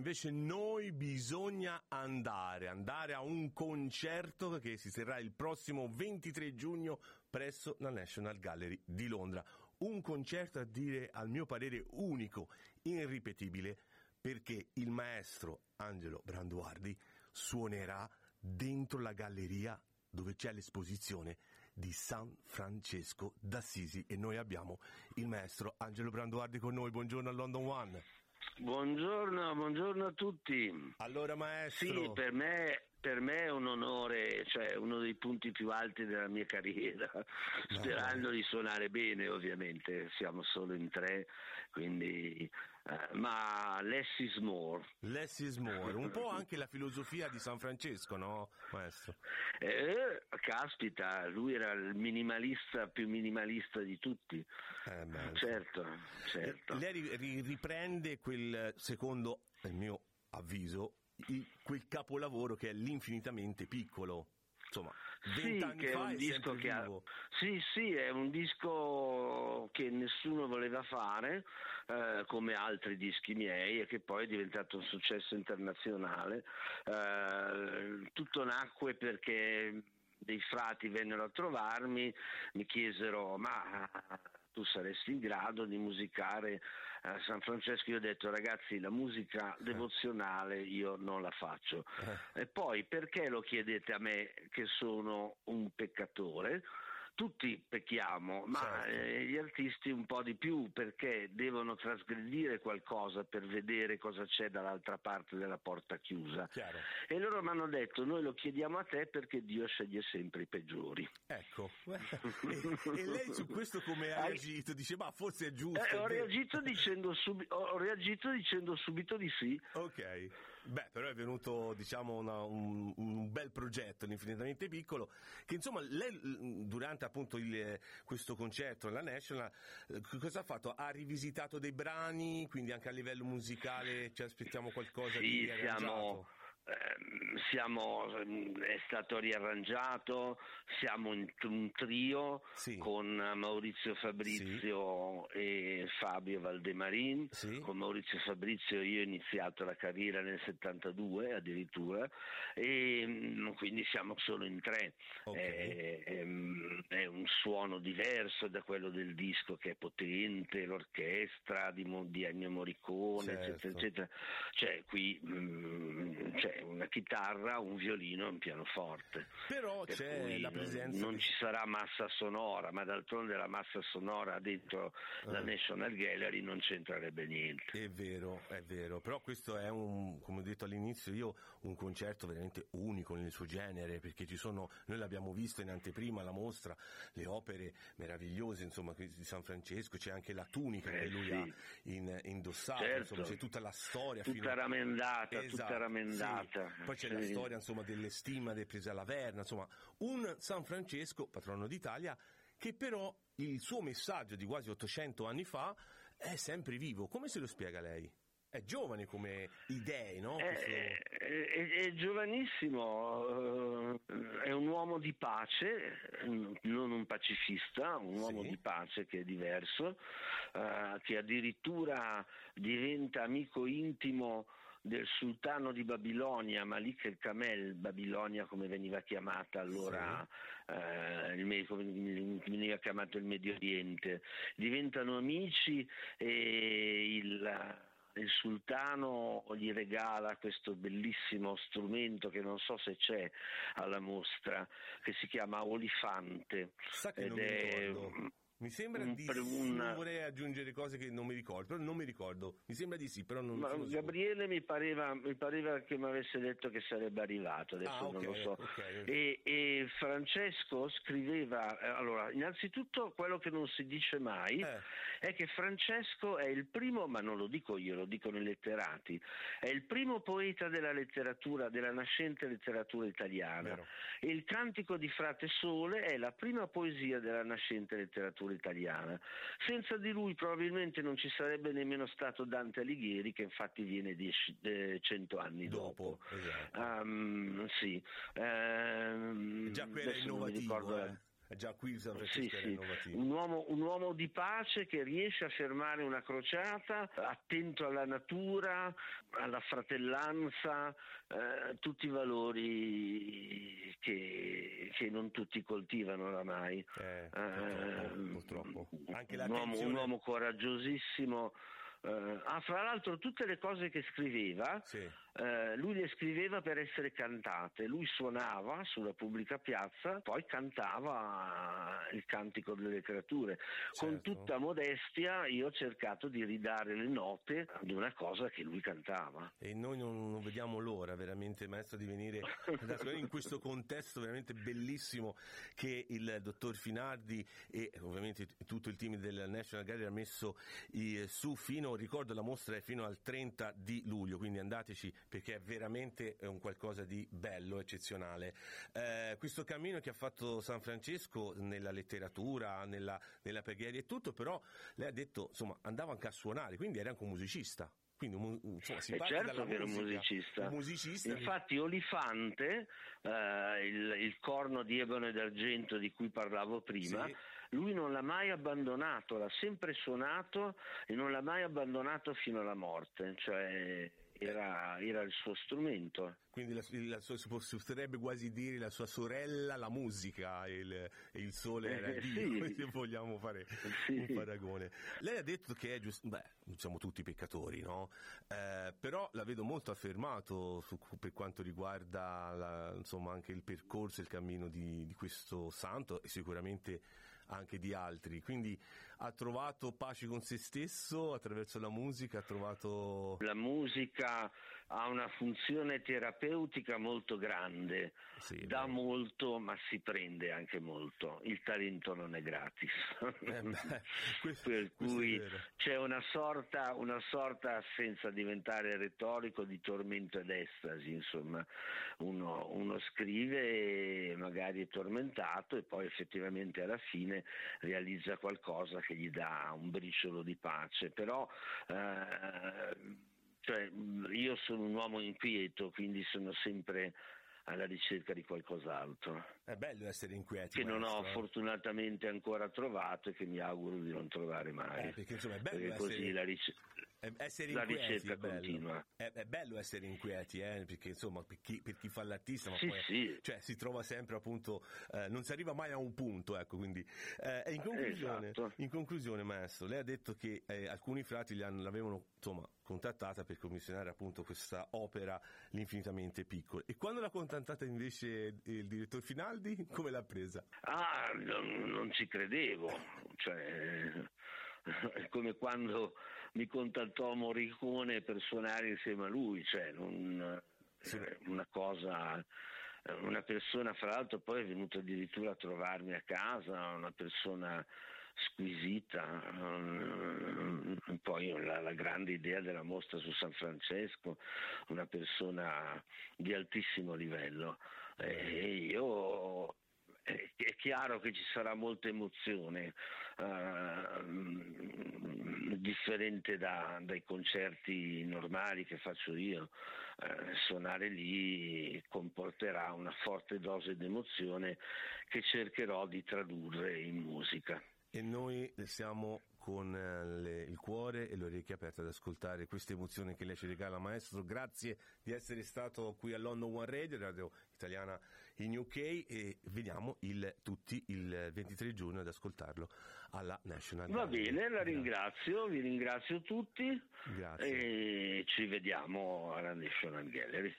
invece noi bisogna andare, andare a un concerto che si terrà il prossimo 23 giugno presso la National Gallery di Londra. Un concerto a dire al mio parere unico, irripetibile, perché il maestro Angelo Branduardi suonerà dentro la galleria dove c'è l'esposizione di San Francesco d'Assisi e noi abbiamo il maestro Angelo Branduardi con noi. Buongiorno a London One. Buongiorno, buongiorno a tutti. Allora maestro. Sì, per me per me è un onore, cioè uno dei punti più alti della mia carriera, sperando di suonare bene ovviamente, siamo solo in tre, quindi, uh, ma less is more. Less is more, un po' anche la filosofia di San Francesco, no maestro? Eh, caspita, lui era il minimalista più minimalista di tutti, eh, certo, certo. Lei riprende quel secondo, nel mio avviso, quel capolavoro che è l'infinitamente piccolo. Insomma, vent'anni sì, fa è un disco che ha... Sì, sì, è un disco che nessuno voleva fare, eh, come altri dischi miei, e che poi è diventato un successo internazionale. Eh, tutto nacque perché dei frati vennero a trovarmi, mi chiesero ma tu saresti in grado di musicare a eh, San Francesco. Io ho detto ragazzi la musica eh. devozionale io non la faccio. Eh. E poi perché lo chiedete a me che sono un peccatore? Tutti pecchiamo, ma certo. eh, gli artisti un po' di più perché devono trasgredire qualcosa per vedere cosa c'è dall'altra parte della porta chiusa. Chiaro. E loro mi hanno detto noi lo chiediamo a te perché Dio sceglie sempre i peggiori. Ecco, e, e, lei su questo come ha reagito? Dice ma forse è giusto. Eh, ho, reagito dicendo subi- ho reagito dicendo subito di sì. Ok, beh però è venuto diciamo una, un, un bel progetto, l'infinitamente piccolo, che insomma lei durante appunto il, questo concerto alla National, eh, cosa ha fatto? Ha rivisitato dei brani, quindi anche a livello musicale ci aspettiamo qualcosa sì, di? Siamo siamo, ehm, è stato riarrangiato, siamo in un trio sì. con Maurizio Fabrizio sì. e Fabio Valdemarin. Sì. Con Maurizio Fabrizio io ho iniziato la carriera nel 72 addirittura e mm, quindi siamo solo in tre. Okay. È, è, è, un suono diverso da quello del disco che è potente, l'orchestra di, di Ennio Morricone, certo. eccetera, eccetera. Cioè qui mh, mm, c'è una chitarra, un violino e un pianoforte. Però per c'è la presenza. Non, ci sarà massa sonora, ma d'altronde la massa sonora dentro ah. la National Gallery non c'entrerebbe niente. È vero, è vero. Però questo è un, come ho detto all'inizio io, un concerto veramente unico nel suo genere, perché ci sono, noi l'abbiamo visto in anteprima alla mostra, le opere meravigliose, insomma, di San Francesco, c'è anche la tunica eh, che lui sì. ha in, indossato, certo. insomma, c'è tutta la storia. Tutta fino... ramendata, esatto, tutta ramendata. Sì Certo. Poi c'è sì. la storia insomma, delle stima del prese alla Verna, insomma, un San Francesco, patrono d'Italia, che però il suo messaggio di quasi 800 anni fa è sempre vivo. Come se lo spiega lei? È giovane come idee, no? È, è, è, è, giovanissimo, eh, è un uomo di pace, non un pacifista, un uomo sì. di pace che è diverso, che addirittura diventa amico intimo del sultano di Babilonia, Malik el Kamel, Babilonia come veniva chiamata allora, sì. eh, come veniva chiamato il Medio Oriente, diventano amici e il il sultano gli regala questo bellissimo strumento che non so se c'è alla mostra, che si chiama Olifante. Sa che ed non è, mi sembra di sì, non vorrei aggiungere cose che non mi ricordo, però non mi ricordo. Mi sembra di sì, però non Ma Gabriele mi pareva, mi pareva, che mi avesse detto che sarebbe arrivato, adesso ah, okay, non lo so. Okay. E, e, Francesco scriveva, eh, allora, innanzitutto quello che non si dice mai eh. è che Francesco è il primo, ma non lo dico io, lo dicono i letterati, è il primo poeta della letteratura, della nascente letteratura italiana. Vero. E il Cantico di Frate Sole è la prima poesia della nascente letteratura letteratura italiana. Senza di lui probabilmente non ci sarebbe nemmeno stato Dante Alighieri, che infatti viene dieci, eh, cento anni dopo. dopo. Esatto. Um, sì. Um, Già quello è innovativo. Eh. già qui San Francesco sì, sì. Un, uomo, un uomo di pace che riesce a fermare una crociata, attento alla natura, alla fratellanza, eh, tutti i valori che, che, non tutti coltivano oramai. Eh, purtroppo, purtroppo. Anche un, uomo, un uomo coraggiosissimo. Uh, ah, fra l'altro tutte le cose che scriveva sì. Eh, lui le scriveva per essere cantate, lui suonava sulla pubblica piazza, poi cantava il cantico delle creature. Certo. Con tutta modestia io ho cercato di ridare le note ad una cosa che lui cantava. E noi non, non vediamo l'ora veramente, maestro, di venire in questo contesto veramente bellissimo che il dottor Finardi e ovviamente tutto il team del National Gallery ha messo su fino, ricordo la mostra è fino al 30 di luglio, quindi andateci perché è veramente un qualcosa di bello, eccezionale. Eh, questo cammino che ha fatto San Francesco nella letteratura, nella, nella preghiera e tutto, però lei ha detto, insomma, andava anche a suonare, quindi era anche un musicista. Quindi insomma, si eh certo che era un musicista. un musicista. Infatti Olifante, eh, il, il, corno di ebano ed argento di cui parlavo prima, sì. lui non l'ha mai abbandonato, l'ha sempre suonato e non l'ha mai abbandonato fino alla morte. Cioè, era, era, il suo strumento. Quindi la, la sua, si potrebbe quasi dire la sua sorella, la musica e il, il, sole era eh, Dio, sì. se vogliamo fare sì. un paragone. Lei ha detto che è giusto, beh, siamo tutti peccatori, no? Eh, però la vedo molto affermato su, per quanto riguarda la, insomma, anche il percorso e il cammino di, di questo santo e sicuramente anche di altri. Quindi ha trovato pace con se stesso attraverso la musica, ha trovato... La musica ha una funzione terapeutica molto grande, sì, dà beh. molto ma si prende anche molto, il talento non è gratis, eh beh, questo, per cui c'è una sorta, una sorta, senza diventare retorico, di tormento ed estasi, insomma, uno, uno scrive magari è tormentato e poi effettivamente alla fine realizza qualcosa che gli dà un briciolo di pace, però eh, cioè, io sono un uomo inquieto, quindi sono sempre alla ricerca di qualcos'altro. È bello essere inquieti. Che non ho fortunatamente ancora trovato e che mi auguro di non trovare mai. Eh, perché insomma è bello perché essere... così ric- essere la ricerca è continua. È, è, bello essere inquieti, eh, perché insomma per chi, per chi fa l'artista sì, poi, sì. Cioè, si trova sempre appunto, eh, non si arriva mai a un punto, ecco, quindi eh, in, conclusione, esatto. in conclusione, maestro, lei ha detto che eh, alcuni frati l'avevano insomma contattata per commissionare appunto questa opera L'infinitamente piccolo. E quando l'ha contattata invece il direttore Finaldi, come l'ha presa? Ah, non, non ci credevo, cioè, è come quando mi contattò Morricone per suonare insieme a lui, cioè non, sì. una cosa una persona fra l'altro poi è venuta addirittura a trovarmi a casa, una persona squisita, um, poi la, la, grande idea della mostra su San Francesco, una persona di altissimo livello. E io è chiaro che ci sarà molta emozione, uh, differente da, dai concerti normali che faccio io. Uh, suonare lì comporterà una forte dose di emozione che cercherò di tradurre in musica e noi siamo con eh, le, il cuore e le orecchie aperte ad ascoltare queste emozioni che lei ci regala, maestro. Grazie di essere stato qui a London One Radio, radio italiana in UK e veniamo il, tutti il 23 giugno ad ascoltarlo alla National Va bene, la ringrazio, vi ringrazio tutti Grazie. e ci vediamo alla National Gallery.